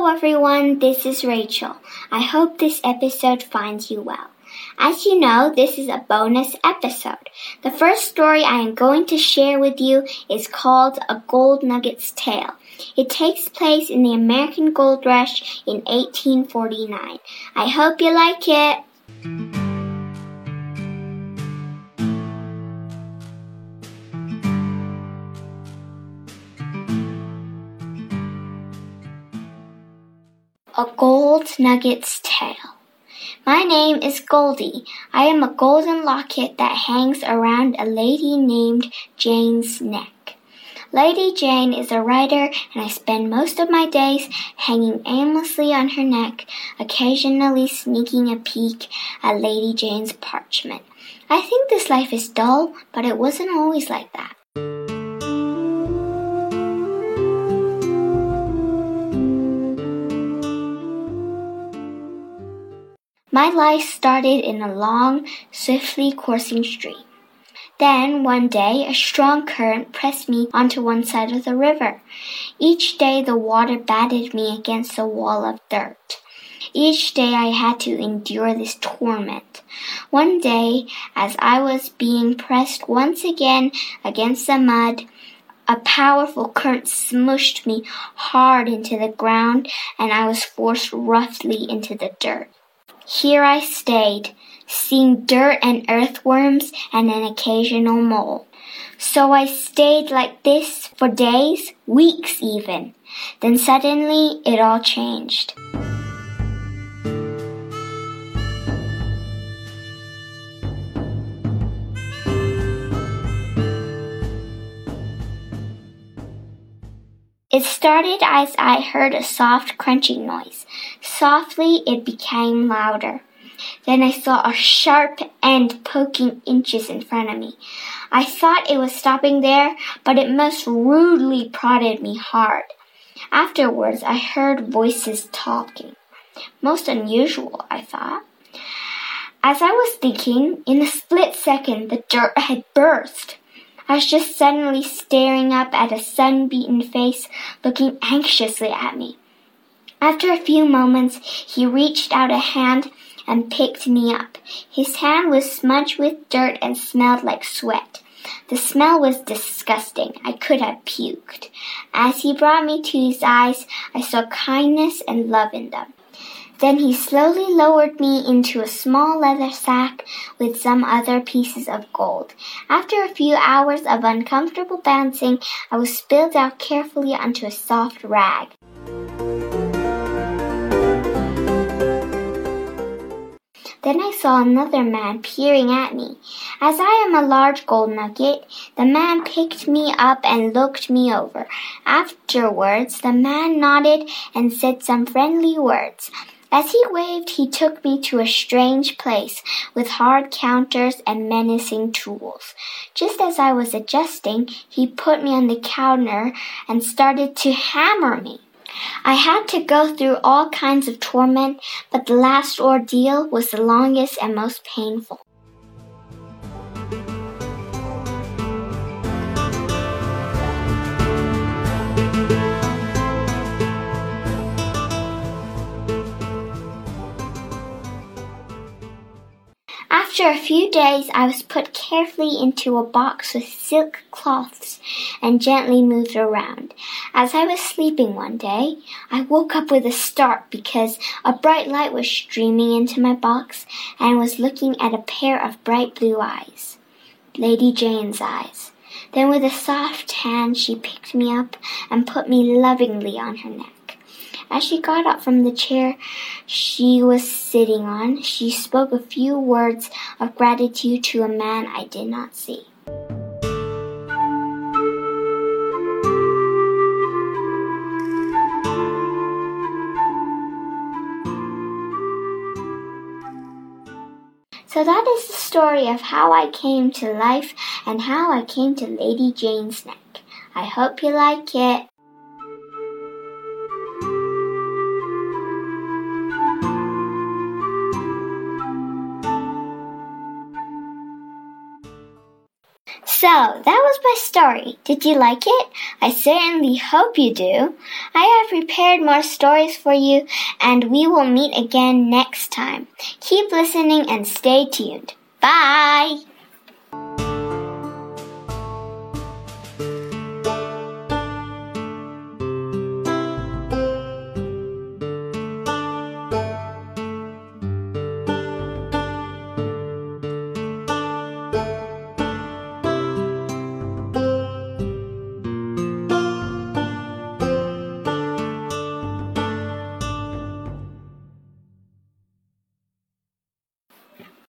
Hello everyone, this is Rachel. I hope this episode finds you well. As you know, this is a bonus episode. The first story I am going to share with you is called A Gold Nugget's Tale. It takes place in the American Gold Rush in 1849. I hope you like it. A Gold Nugget's Tale. My name is Goldie. I am a golden locket that hangs around a lady named Jane's neck. Lady Jane is a writer, and I spend most of my days hanging aimlessly on her neck, occasionally sneaking a peek at Lady Jane's parchment. I think this life is dull, but it wasn't always like that. My life started in a long, swiftly coursing stream. Then, one day, a strong current pressed me onto one side of the river. Each day, the water battered me against a wall of dirt. Each day, I had to endure this torment. One day, as I was being pressed once again against the mud, a powerful current smushed me hard into the ground, and I was forced roughly into the dirt. Here I stayed, seeing dirt and earthworms and an occasional mole. So I stayed like this for days, weeks even. Then suddenly it all changed. It started as I heard a soft crunching noise. Softly it became louder. Then I saw a sharp end poking inches in front of me. I thought it was stopping there, but it most rudely prodded me hard. Afterwards, I heard voices talking. Most unusual, I thought. As I was thinking, in a split second, the dirt had burst. I was just suddenly staring up at a sun-beaten face looking anxiously at me. After a few moments, he reached out a hand and picked me up. His hand was smudged with dirt and smelled like sweat. The smell was disgusting. I could have puked. As he brought me to his eyes, I saw kindness and love in them. Then he slowly lowered me into a small leather sack with some other pieces of gold. After a few hours of uncomfortable bouncing, I was spilled out carefully onto a soft rag. Then I saw another man peering at me. As I am a large gold nugget, the man picked me up and looked me over. Afterwards, the man nodded and said some friendly words. As he waved, he took me to a strange place with hard counters and menacing tools. Just as I was adjusting, he put me on the counter and started to hammer me. I had to go through all kinds of torment, but the last ordeal was the longest and most painful. After a few days, I was put carefully into a box with silk cloths and gently moved around. As I was sleeping one day, I woke up with a start because a bright light was streaming into my box and was looking at a pair of bright blue eyes. Lady Jane's eyes. Then with a soft hand she picked me up and put me lovingly on her neck. As she got up from the chair she was sitting on, she spoke a few words of gratitude to a man I did not see. So that is the story of how I came to life and how I came to Lady Jane's neck. I hope you like it. So, that was my story. Did you like it? I certainly hope you do. I have prepared more stories for you, and we will meet again next time. Keep listening and stay tuned. Bye!